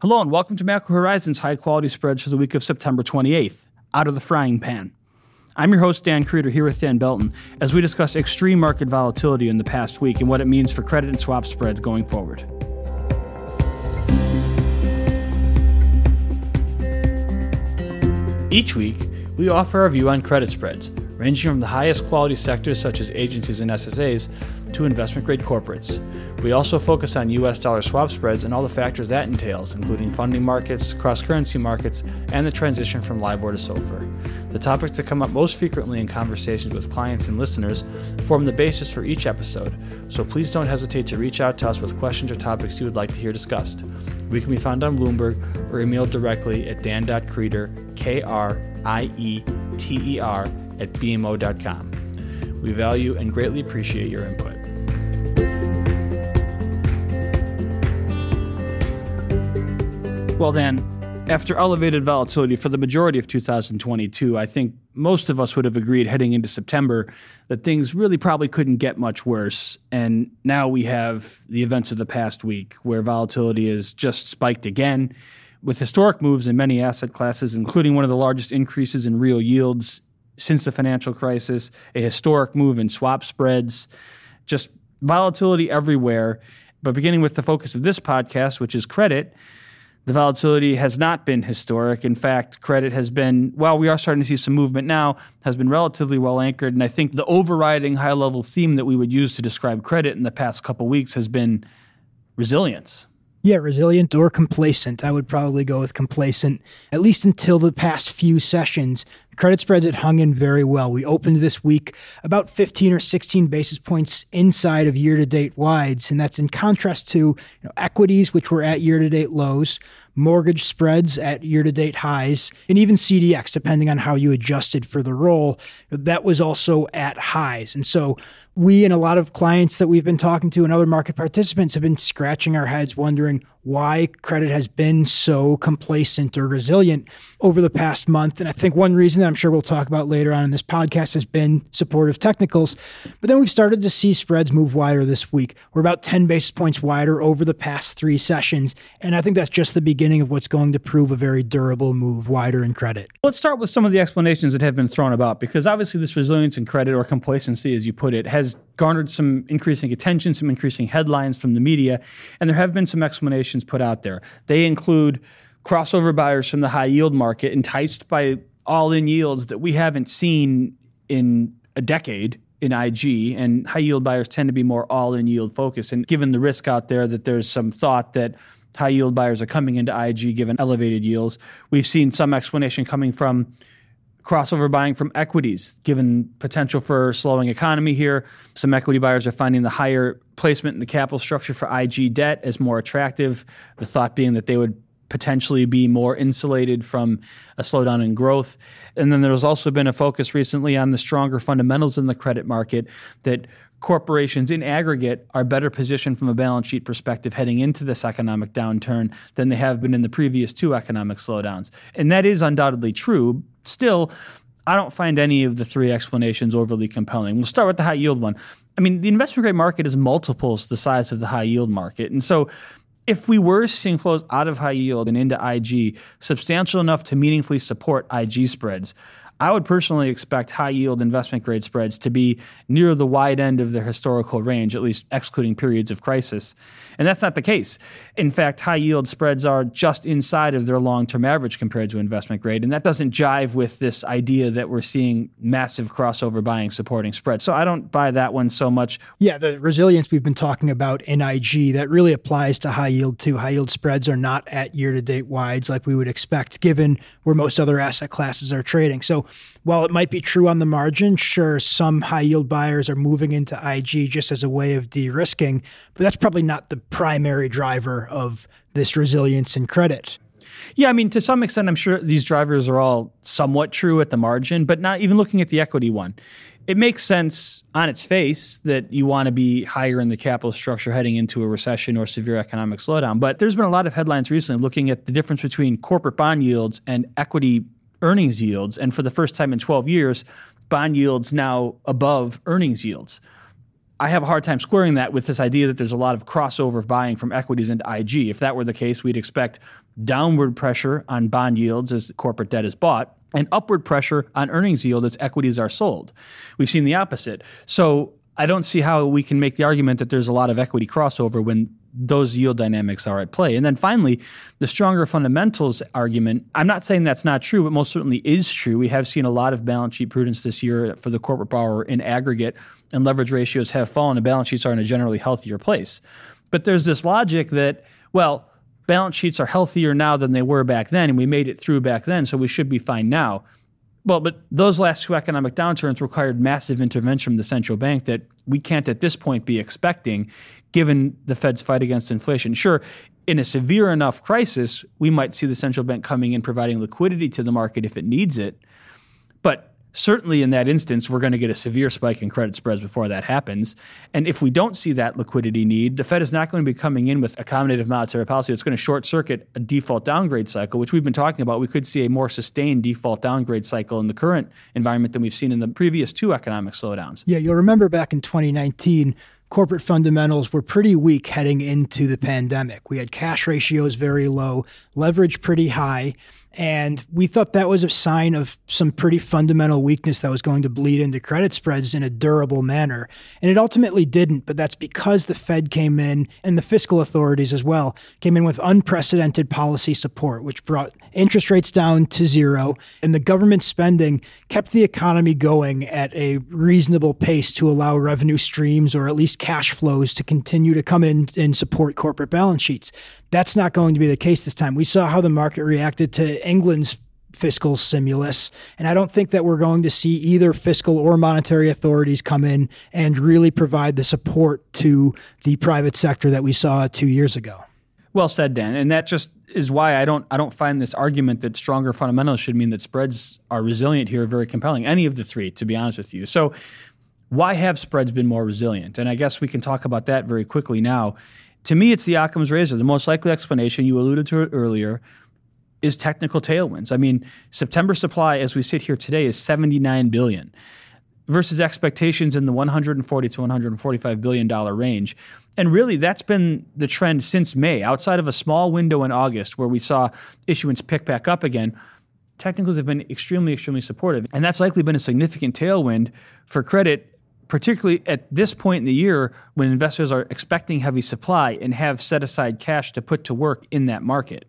Hello and welcome to Macro Horizons High Quality Spreads for the week of September 28th, out of the frying pan. I'm your host, Dan Krieter, here with Dan Belton, as we discuss extreme market volatility in the past week and what it means for credit and swap spreads going forward. Each week, we offer our view on credit spreads, ranging from the highest quality sectors such as agencies and SSAs to investment grade corporates. We also focus on US dollar swap spreads and all the factors that entails, including funding markets, cross currency markets, and the transition from LIBOR to SOFR. The topics that come up most frequently in conversations with clients and listeners form the basis for each episode, so please don't hesitate to reach out to us with questions or topics you would like to hear discussed. We can be found on Bloomberg or emailed directly at dan.krieter, K R I E T E R, at bmo.com. We value and greatly appreciate your input. Well, Dan, after elevated volatility for the majority of 2022, I think most of us would have agreed heading into September that things really probably couldn't get much worse. And now we have the events of the past week where volatility has just spiked again with historic moves in many asset classes, including one of the largest increases in real yields since the financial crisis, a historic move in swap spreads, just volatility everywhere. But beginning with the focus of this podcast, which is credit, the volatility has not been historic. In fact, credit has been, while we are starting to see some movement now, has been relatively well anchored. And I think the overriding high level theme that we would use to describe credit in the past couple weeks has been resilience. Yeah, resilient or complacent. I would probably go with complacent, at least until the past few sessions. Credit spreads had hung in very well. We opened this week about 15 or 16 basis points inside of year to date wides, and that's in contrast to you know, equities, which were at year to date lows, mortgage spreads at year to date highs, and even CDX, depending on how you adjusted for the roll, that was also at highs. And so we and a lot of clients that we've been talking to and other market participants have been scratching our heads wondering why credit has been so complacent or resilient over the past month. And I think one reason that I'm sure we'll talk about later on in this podcast has been supportive technicals. But then we've started to see spreads move wider this week. We're about 10 basis points wider over the past three sessions. And I think that's just the beginning of what's going to prove a very durable move wider in credit. Let's start with some of the explanations that have been thrown about because obviously this resilience in credit or complacency, as you put it, has garnered some increasing attention, some increasing headlines from the media. And there have been some explanations put out there. They include crossover buyers from the high yield market enticed by all in yields that we haven't seen in a decade in IG, and high yield buyers tend to be more all in yield focused. And given the risk out there that there's some thought that high yield buyers are coming into IG given elevated yields, we've seen some explanation coming from crossover buying from equities, given potential for slowing economy here. Some equity buyers are finding the higher placement in the capital structure for IG debt as more attractive. The thought being that they would potentially be more insulated from a slowdown in growth. And then there's also been a focus recently on the stronger fundamentals in the credit market that corporations in aggregate are better positioned from a balance sheet perspective heading into this economic downturn than they have been in the previous two economic slowdowns. And that is undoubtedly true. Still, I don't find any of the three explanations overly compelling. We'll start with the high yield one. I mean, the investment grade market is multiples the size of the high yield market. And so if we were seeing flows out of high yield and into IG substantial enough to meaningfully support IG spreads, I would personally expect high yield investment grade spreads to be near the wide end of their historical range, at least excluding periods of crisis. And that's not the case. In fact, high yield spreads are just inside of their long term average compared to investment grade. And that doesn't jive with this idea that we're seeing massive crossover buying supporting spreads. So I don't buy that one so much. Yeah, the resilience we've been talking about in IG, that really applies to high yield too. High yield spreads are not at year to date wides like we would expect given where most other asset classes are trading. So while it might be true on the margin, sure, some high yield buyers are moving into IG just as a way of de risking, but that's probably not the primary driver of this resilience in credit. Yeah, I mean, to some extent, I'm sure these drivers are all somewhat true at the margin, but not even looking at the equity one. It makes sense on its face that you want to be higher in the capital structure heading into a recession or severe economic slowdown. But there's been a lot of headlines recently looking at the difference between corporate bond yields and equity earnings yields. And for the first time in 12 years, bond yields now above earnings yields. I have a hard time squaring that with this idea that there's a lot of crossover buying from equities into IG. If that were the case, we'd expect downward pressure on bond yields as corporate debt is bought and upward pressure on earnings yield as equities are sold. We've seen the opposite. So I don't see how we can make the argument that there's a lot of equity crossover when those yield dynamics are at play. And then finally, the stronger fundamentals argument. I'm not saying that's not true, but most certainly is true. We have seen a lot of balance sheet prudence this year for the corporate borrower in aggregate, and leverage ratios have fallen, and balance sheets are in a generally healthier place. But there's this logic that, well, balance sheets are healthier now than they were back then, and we made it through back then, so we should be fine now. Well, but those last two economic downturns required massive intervention from the central bank that we can't at this point be expecting given the Fed's fight against inflation. Sure, in a severe enough crisis, we might see the central bank coming in providing liquidity to the market if it needs it. But certainly in that instance, we're going to get a severe spike in credit spreads before that happens. And if we don't see that liquidity need, the Fed is not going to be coming in with accommodative monetary policy. It's going to short circuit a default downgrade cycle, which we've been talking about. We could see a more sustained default downgrade cycle in the current environment than we've seen in the previous two economic slowdowns. Yeah, you'll remember back in 2019 corporate fundamentals were pretty weak heading into the pandemic. We had cash ratios very low, leverage pretty high, and we thought that was a sign of some pretty fundamental weakness that was going to bleed into credit spreads in a durable manner. And it ultimately didn't, but that's because the Fed came in and the fiscal authorities as well came in with unprecedented policy support, which brought interest rates down to zero. And the government spending kept the economy going at a reasonable pace to allow revenue streams or at least cash flows to continue to come in and support corporate balance sheets. That's not going to be the case this time. We saw how the market reacted to England's fiscal stimulus. And I don't think that we're going to see either fiscal or monetary authorities come in and really provide the support to the private sector that we saw two years ago. Well said, Dan. And that just is why I don't I don't find this argument that stronger fundamentals should mean that spreads are resilient here very compelling. Any of the three, to be honest with you. So why have spreads been more resilient? And I guess we can talk about that very quickly now. To me, it's the Occam's razor. The most likely explanation, you alluded to it earlier, is technical tailwinds. I mean, September supply as we sit here today is 79 billion versus expectations in the 140 to 145 billion dollar range. And really that's been the trend since May. Outside of a small window in August where we saw issuance pick back up again, technicals have been extremely extremely supportive. And that's likely been a significant tailwind for credit particularly at this point in the year when investors are expecting heavy supply and have set aside cash to put to work in that market.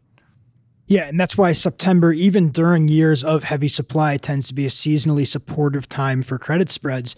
Yeah, and that's why September, even during years of heavy supply, tends to be a seasonally supportive time for credit spreads.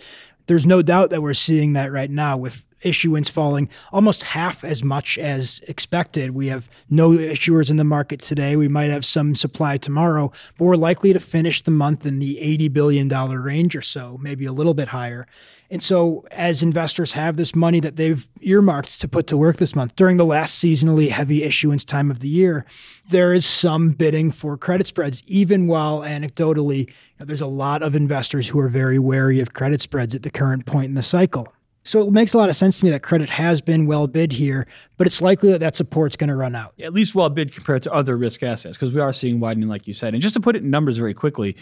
There's no doubt that we're seeing that right now with issuance falling almost half as much as expected. We have no issuers in the market today. We might have some supply tomorrow, but we're likely to finish the month in the $80 billion range or so, maybe a little bit higher. And so, as investors have this money that they've earmarked to put to work this month during the last seasonally heavy issuance time of the year, there is some bidding for credit spreads, even while anecdotally, you know, there's a lot of investors who are very wary of credit spreads at the current point in the cycle. So it makes a lot of sense to me that credit has been well bid here, but it's likely that that support's going to run out. At least well bid compared to other risk assets, because we are seeing widening, like you said. And just to put it in numbers very quickly,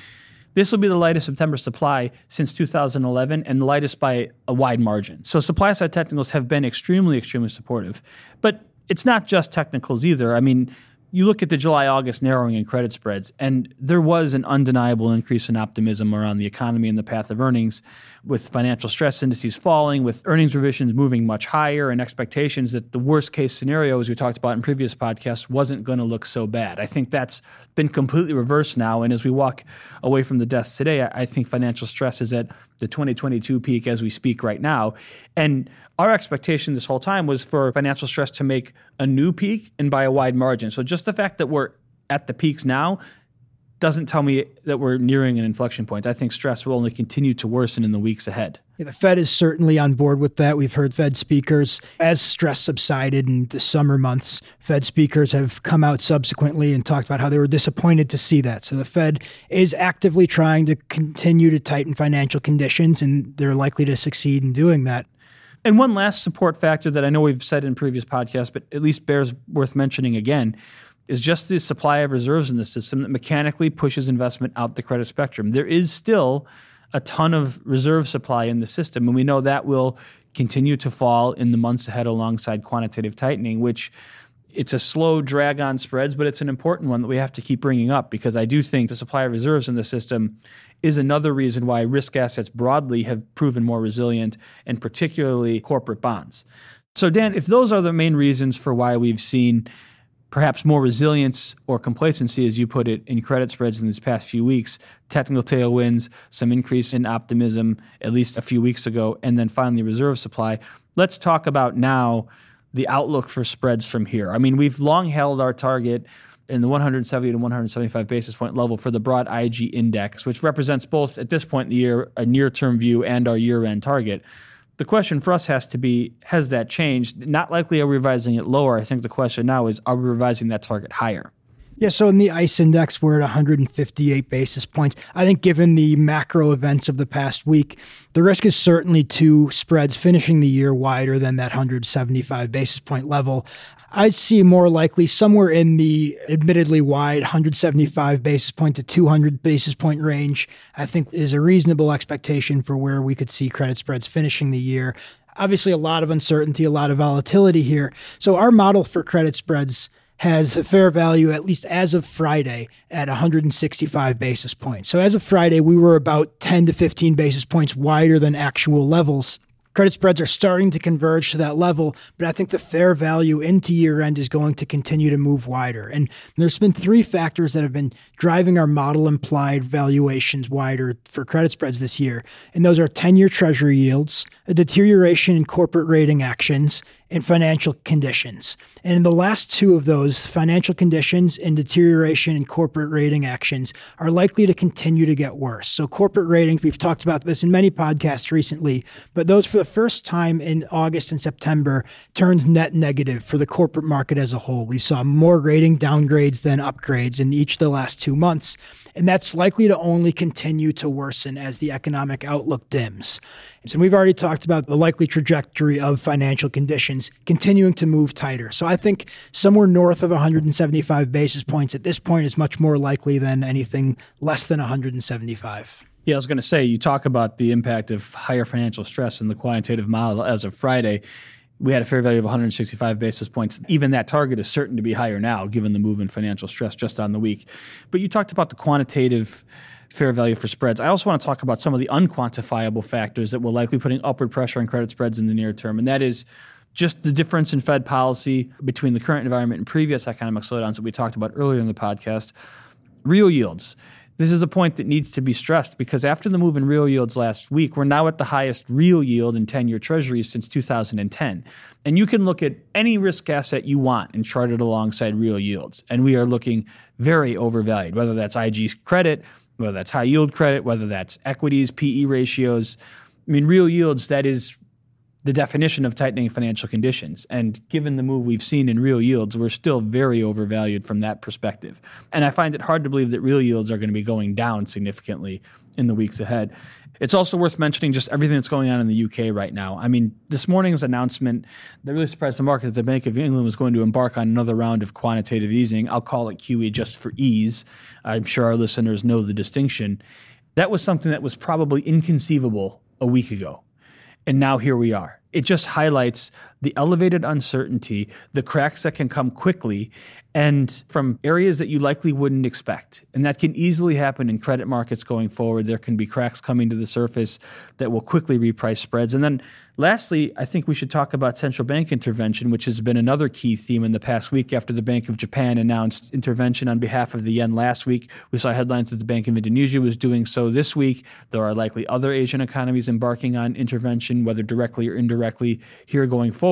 this will be the lightest September supply since 2011 and the lightest by a wide margin. So supply side technicals have been extremely, extremely supportive. But it's not just technicals either. I mean, you look at the July August narrowing in credit spreads, and there was an undeniable increase in optimism around the economy and the path of earnings, with financial stress indices falling, with earnings revisions moving much higher, and expectations that the worst case scenario, as we talked about in previous podcasts, wasn't going to look so bad. I think that's been completely reversed now. And as we walk away from the desk today, I think financial stress is at the 2022 peak as we speak right now. And our expectation this whole time was for financial stress to make a new peak and by a wide margin. So just the fact that we're at the peaks now doesn't tell me that we're nearing an inflection point. I think stress will only continue to worsen in the weeks ahead. Yeah, the Fed is certainly on board with that. We've heard Fed speakers, as stress subsided in the summer months, Fed speakers have come out subsequently and talked about how they were disappointed to see that. So the Fed is actively trying to continue to tighten financial conditions, and they're likely to succeed in doing that. And one last support factor that I know we've said in previous podcasts, but at least bears worth mentioning again is just the supply of reserves in the system that mechanically pushes investment out the credit spectrum. There is still a ton of reserve supply in the system, and we know that will continue to fall in the months ahead alongside quantitative tightening, which It's a slow drag on spreads, but it's an important one that we have to keep bringing up because I do think the supply of reserves in the system is another reason why risk assets broadly have proven more resilient, and particularly corporate bonds. So, Dan, if those are the main reasons for why we've seen perhaps more resilience or complacency, as you put it, in credit spreads in these past few weeks, technical tailwinds, some increase in optimism at least a few weeks ago, and then finally reserve supply. Let's talk about now the outlook for spreads from here. I mean, we've long held our target in the 170 to 175 basis point level for the broad IG index, which represents both at this point in the year a near term view and our year end target. The question for us has to be has that changed? Not likely are we revising it lower. I think the question now is are we revising that target higher? Yeah, so in the ICE index, we're at 158 basis points. I think, given the macro events of the past week, the risk is certainly to spreads finishing the year wider than that 175 basis point level. I'd see more likely somewhere in the admittedly wide 175 basis point to 200 basis point range. I think is a reasonable expectation for where we could see credit spreads finishing the year. Obviously, a lot of uncertainty, a lot of volatility here. So, our model for credit spreads has a fair value, at least as of Friday, at 165 basis points. So, as of Friday, we were about 10 to 15 basis points wider than actual levels Credit spreads are starting to converge to that level, but I think the fair value into year end is going to continue to move wider. And there's been three factors that have been driving our model implied valuations wider for credit spreads this year. And those are 10 year treasury yields, a deterioration in corporate rating actions, and financial conditions. And in the last two of those, financial conditions and deterioration in corporate rating actions are likely to continue to get worse. So, corporate ratings, we've talked about this in many podcasts recently, but those for the first time in August and September turned net negative for the corporate market as a whole. We saw more rating downgrades than upgrades in each of the last two months. And that's likely to only continue to worsen as the economic outlook dims. And we've already talked about the likely trajectory of financial conditions continuing to move tighter. So I think somewhere north of 175 basis points at this point is much more likely than anything less than 175. Yeah, I was going to say, you talk about the impact of higher financial stress in the quantitative model as of Friday we had a fair value of 165 basis points. Even that target is certain to be higher now, given the move in financial stress just on the week. But you talked about the quantitative fair value for spreads. I also want to talk about some of the unquantifiable factors that will likely putting upward pressure on credit spreads in the near term, and that is just the difference in Fed policy between the current environment and previous economic slowdowns that we talked about earlier in the podcast. Real yields. This is a point that needs to be stressed because after the move in real yields last week, we're now at the highest real yield in 10 year treasuries since 2010. And you can look at any risk asset you want and chart it alongside real yields. And we are looking very overvalued, whether that's IG credit, whether that's high yield credit, whether that's equities, PE ratios. I mean, real yields, that is the definition of tightening financial conditions. And given the move we've seen in real yields, we're still very overvalued from that perspective. And I find it hard to believe that real yields are going to be going down significantly in the weeks ahead. It's also worth mentioning just everything that's going on in the UK right now. I mean, this morning's announcement that really surprised the market that the Bank of England was going to embark on another round of quantitative easing. I'll call it QE just for ease. I'm sure our listeners know the distinction. That was something that was probably inconceivable a week ago. And now here we are. It just highlights the elevated uncertainty, the cracks that can come quickly, and from areas that you likely wouldn't expect. And that can easily happen in credit markets going forward. There can be cracks coming to the surface that will quickly reprice spreads. And then lastly, I think we should talk about central bank intervention, which has been another key theme in the past week after the Bank of Japan announced intervention on behalf of the yen last week. We saw headlines that the Bank of Indonesia was doing so this week. There are likely other Asian economies embarking on intervention, whether directly or indirectly, here going forward.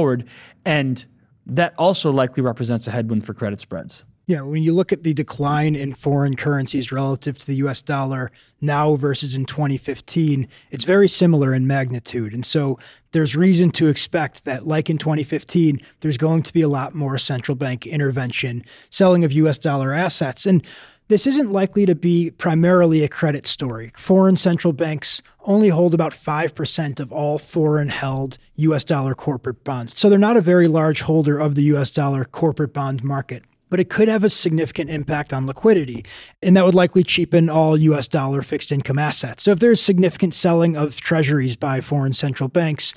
And that also likely represents a headwind for credit spreads. Yeah, when you look at the decline in foreign currencies relative to the US dollar now versus in 2015, it's very similar in magnitude. And so there's reason to expect that, like in 2015, there's going to be a lot more central bank intervention, selling of US dollar assets. And this isn't likely to be primarily a credit story. Foreign central banks only hold about 5% of all foreign held US dollar corporate bonds. So they're not a very large holder of the US dollar corporate bond market. But it could have a significant impact on liquidity, and that would likely cheapen all US dollar fixed income assets. So, if there's significant selling of treasuries by foreign central banks,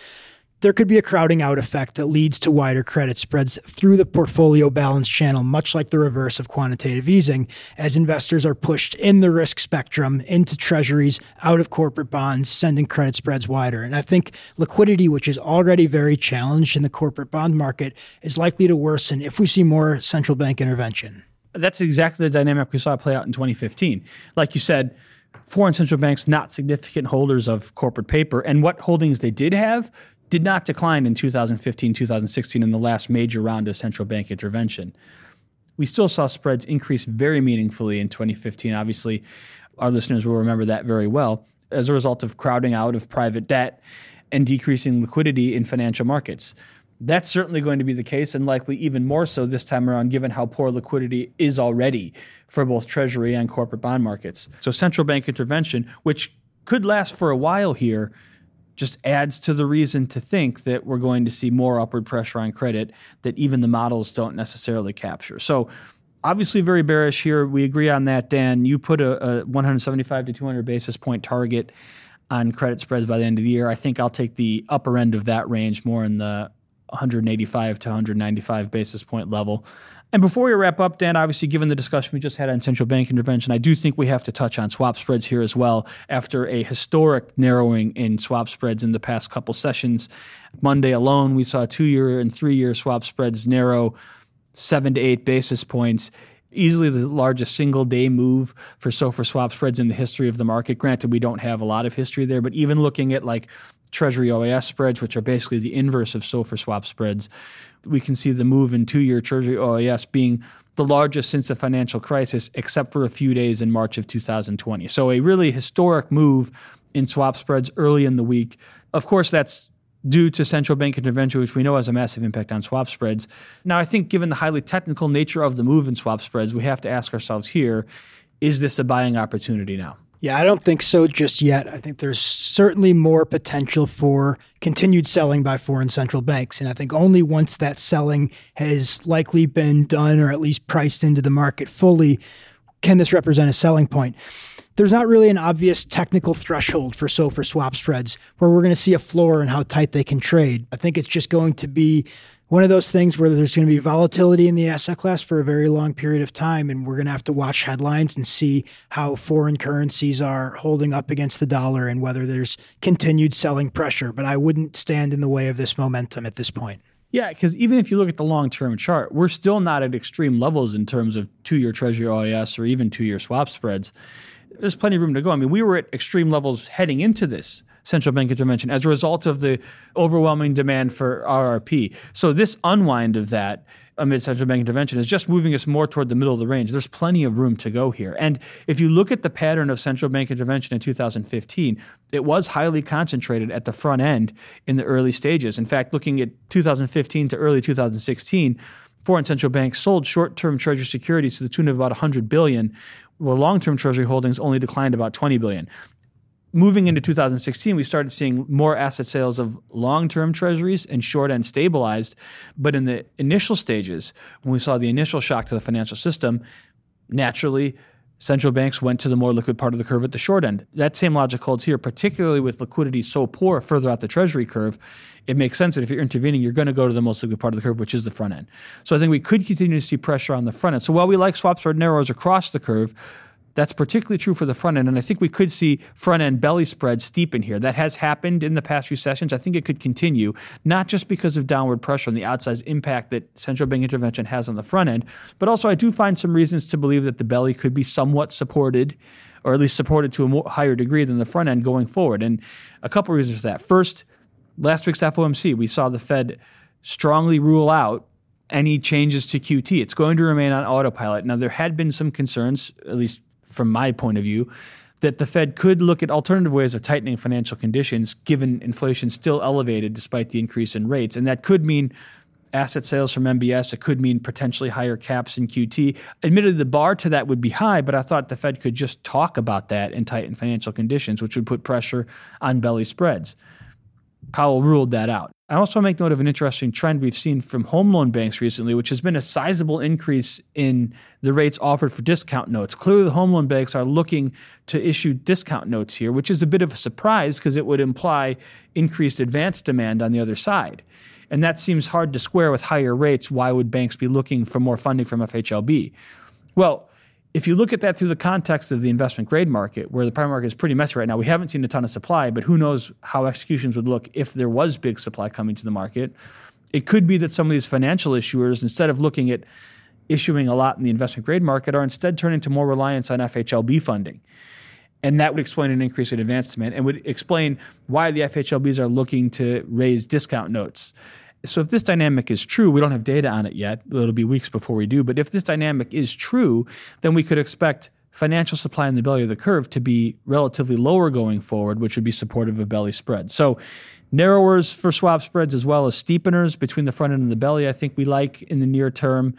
there could be a crowding out effect that leads to wider credit spreads through the portfolio balance channel, much like the reverse of quantitative easing, as investors are pushed in the risk spectrum into treasuries, out of corporate bonds, sending credit spreads wider. And I think liquidity, which is already very challenged in the corporate bond market, is likely to worsen if we see more central bank intervention. That's exactly the dynamic we saw play out in 2015. Like you said, foreign central banks not significant holders of corporate paper, and what holdings they did have did not decline in 2015, 2016 in the last major round of central bank intervention. We still saw spreads increase very meaningfully in 2015. Obviously, our listeners will remember that very well as a result of crowding out of private debt and decreasing liquidity in financial markets. That's certainly going to be the case, and likely even more so this time around, given how poor liquidity is already for both Treasury and corporate bond markets. So, central bank intervention, which could last for a while here, just adds to the reason to think that we're going to see more upward pressure on credit that even the models don't necessarily capture. So, obviously, very bearish here. We agree on that, Dan. You put a, a 175 to 200 basis point target on credit spreads by the end of the year. I think I'll take the upper end of that range more in the 185 to 195 basis point level. And before we wrap up, Dan, obviously, given the discussion we just had on central bank intervention, I do think we have to touch on swap spreads here as well. After a historic narrowing in swap spreads in the past couple sessions, Monday alone, we saw two year and three year swap spreads narrow seven to eight basis points easily the largest single day move for SOFR swap spreads in the history of the market. Granted, we don't have a lot of history there, but even looking at like Treasury OAS spreads, which are basically the inverse of SOFR swap spreads. We can see the move in two year Treasury OAS being the largest since the financial crisis, except for a few days in March of 2020. So, a really historic move in swap spreads early in the week. Of course, that's due to central bank intervention, which we know has a massive impact on swap spreads. Now, I think given the highly technical nature of the move in swap spreads, we have to ask ourselves here is this a buying opportunity now? Yeah, I don't think so just yet. I think there's certainly more potential for continued selling by foreign central banks. And I think only once that selling has likely been done or at least priced into the market fully can this represent a selling point. There's not really an obvious technical threshold for SOFR swap spreads where we're going to see a floor and how tight they can trade. I think it's just going to be one of those things where there's going to be volatility in the asset class for a very long period of time. And we're going to have to watch headlines and see how foreign currencies are holding up against the dollar and whether there's continued selling pressure. But I wouldn't stand in the way of this momentum at this point. Yeah, because even if you look at the long term chart, we're still not at extreme levels in terms of two year Treasury OAS or even two year swap spreads. There's plenty of room to go. I mean, we were at extreme levels heading into this central bank intervention as a result of the overwhelming demand for RRP. So this unwind of that amid central bank intervention is just moving us more toward the middle of the range. There's plenty of room to go here. And if you look at the pattern of central bank intervention in 2015, it was highly concentrated at the front end in the early stages. In fact, looking at 2015 to early 2016, foreign central banks sold short-term treasury securities to the tune of about 100 billion, while long-term treasury holdings only declined about 20 billion moving into 2016, we started seeing more asset sales of long term treasuries and short end stabilized. But in the initial stages, when we saw the initial shock to the financial system, naturally, central banks went to the more liquid part of the curve at the short end. That same logic holds here, particularly with liquidity so poor further out the treasury curve. It makes sense that if you're intervening, you're going to go to the most liquid part of the curve, which is the front end. So I think we could continue to see pressure on the front end. So while we like swap spread narrows across the curve, that's particularly true for the front end. And I think we could see front end belly spread steepen here. That has happened in the past few sessions. I think it could continue, not just because of downward pressure and the outsized impact that central bank intervention has on the front end, but also I do find some reasons to believe that the belly could be somewhat supported, or at least supported to a more, higher degree than the front end going forward. And a couple reasons for that. First, last week's FOMC, we saw the Fed strongly rule out any changes to QT. It's going to remain on autopilot. Now, there had been some concerns, at least from my point of view, that the Fed could look at alternative ways of tightening financial conditions given inflation still elevated despite the increase in rates. And that could mean asset sales from MBS. It could mean potentially higher caps in QT. Admittedly, the bar to that would be high, but I thought the Fed could just talk about that and tighten financial conditions, which would put pressure on belly spreads. Powell ruled that out. I also make note of an interesting trend we've seen from home loan banks recently, which has been a sizable increase in the rates offered for discount notes. Clearly, the home loan banks are looking to issue discount notes here, which is a bit of a surprise because it would imply increased advance demand on the other side. And that seems hard to square with higher rates. Why would banks be looking for more funding from FHLB? Well, if you look at that through the context of the investment grade market, where the prime market is pretty messy right now, we haven't seen a ton of supply, but who knows how executions would look if there was big supply coming to the market. It could be that some of these financial issuers, instead of looking at issuing a lot in the investment grade market, are instead turning to more reliance on FHLB funding. And that would explain an increase in advance demand and would explain why the FHLBs are looking to raise discount notes. So if this dynamic is true, we don't have data on it yet. It'll be weeks before we do. But if this dynamic is true, then we could expect financial supply in the belly of the curve to be relatively lower going forward, which would be supportive of belly spread. So narrowers for swap spreads as well as steepeners between the front end and the belly, I think we like in the near term.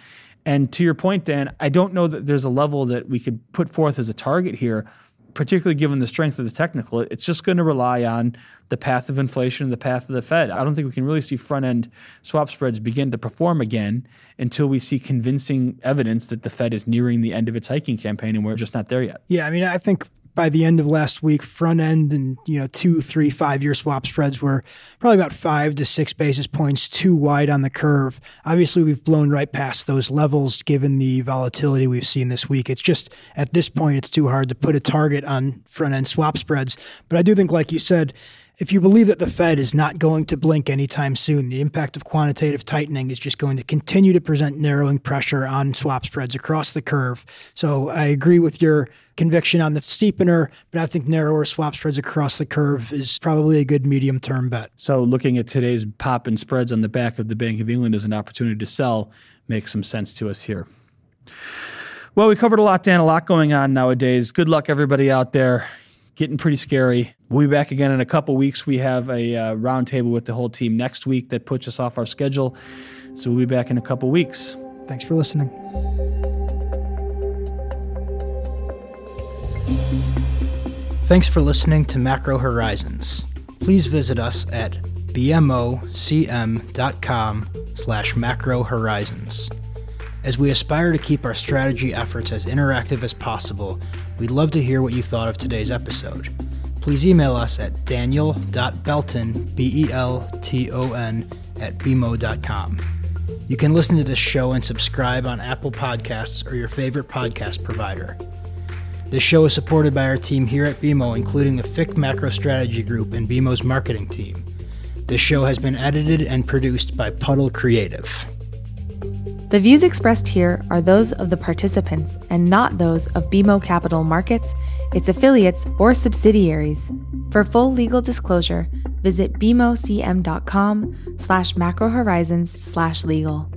And to your point, Dan, I don't know that there's a level that we could put forth as a target here particularly given the strength of the technical, it's just going to rely on the path of inflation and the path of the Fed. I don't think we can really see front end swap spreads begin to perform again until we see convincing evidence that the Fed is nearing the end of its hiking campaign and we're just not there yet. Yeah, I mean, I think by the end of last week, front end and you know two, three, five year swap spreads were probably about five to six basis points too wide on the curve. Obviously, we've blown right past those levels given the volatility we've seen this week. It's just at this point, it's too hard to put a target on front end swap spreads. But I do think, like you said, if you believe that the Fed is not going to blink anytime soon, the impact of quantitative tightening is just going to continue to present narrowing pressure on swap spreads across the curve. So I agree with your conviction on the steepener, but I think narrower swap spreads across the curve is probably a good medium term bet. So looking at today's pop in spreads on the back of the Bank of England as an opportunity to sell makes some sense to us here. Well, we covered a lot, Dan, a lot going on nowadays. Good luck, everybody out there getting pretty scary. We'll be back again in a couple weeks. We have a uh, roundtable with the whole team next week that puts us off our schedule. So we'll be back in a couple weeks. Thanks for listening. Thanks for listening to Macro Horizons. Please visit us at bmocm.com slash macro horizons. As we aspire to keep our strategy efforts as interactive as possible, We'd love to hear what you thought of today's episode. Please email us at daniel.belton, B E L T O N, at bmo.com. You can listen to this show and subscribe on Apple Podcasts or your favorite podcast provider. This show is supported by our team here at BMO, including the FIC Macro Strategy Group and BMO's marketing team. This show has been edited and produced by Puddle Creative. The views expressed here are those of the participants and not those of BMO Capital Markets, its affiliates, or subsidiaries. For full legal disclosure, visit bmocm.com slash macrohorizons slash legal.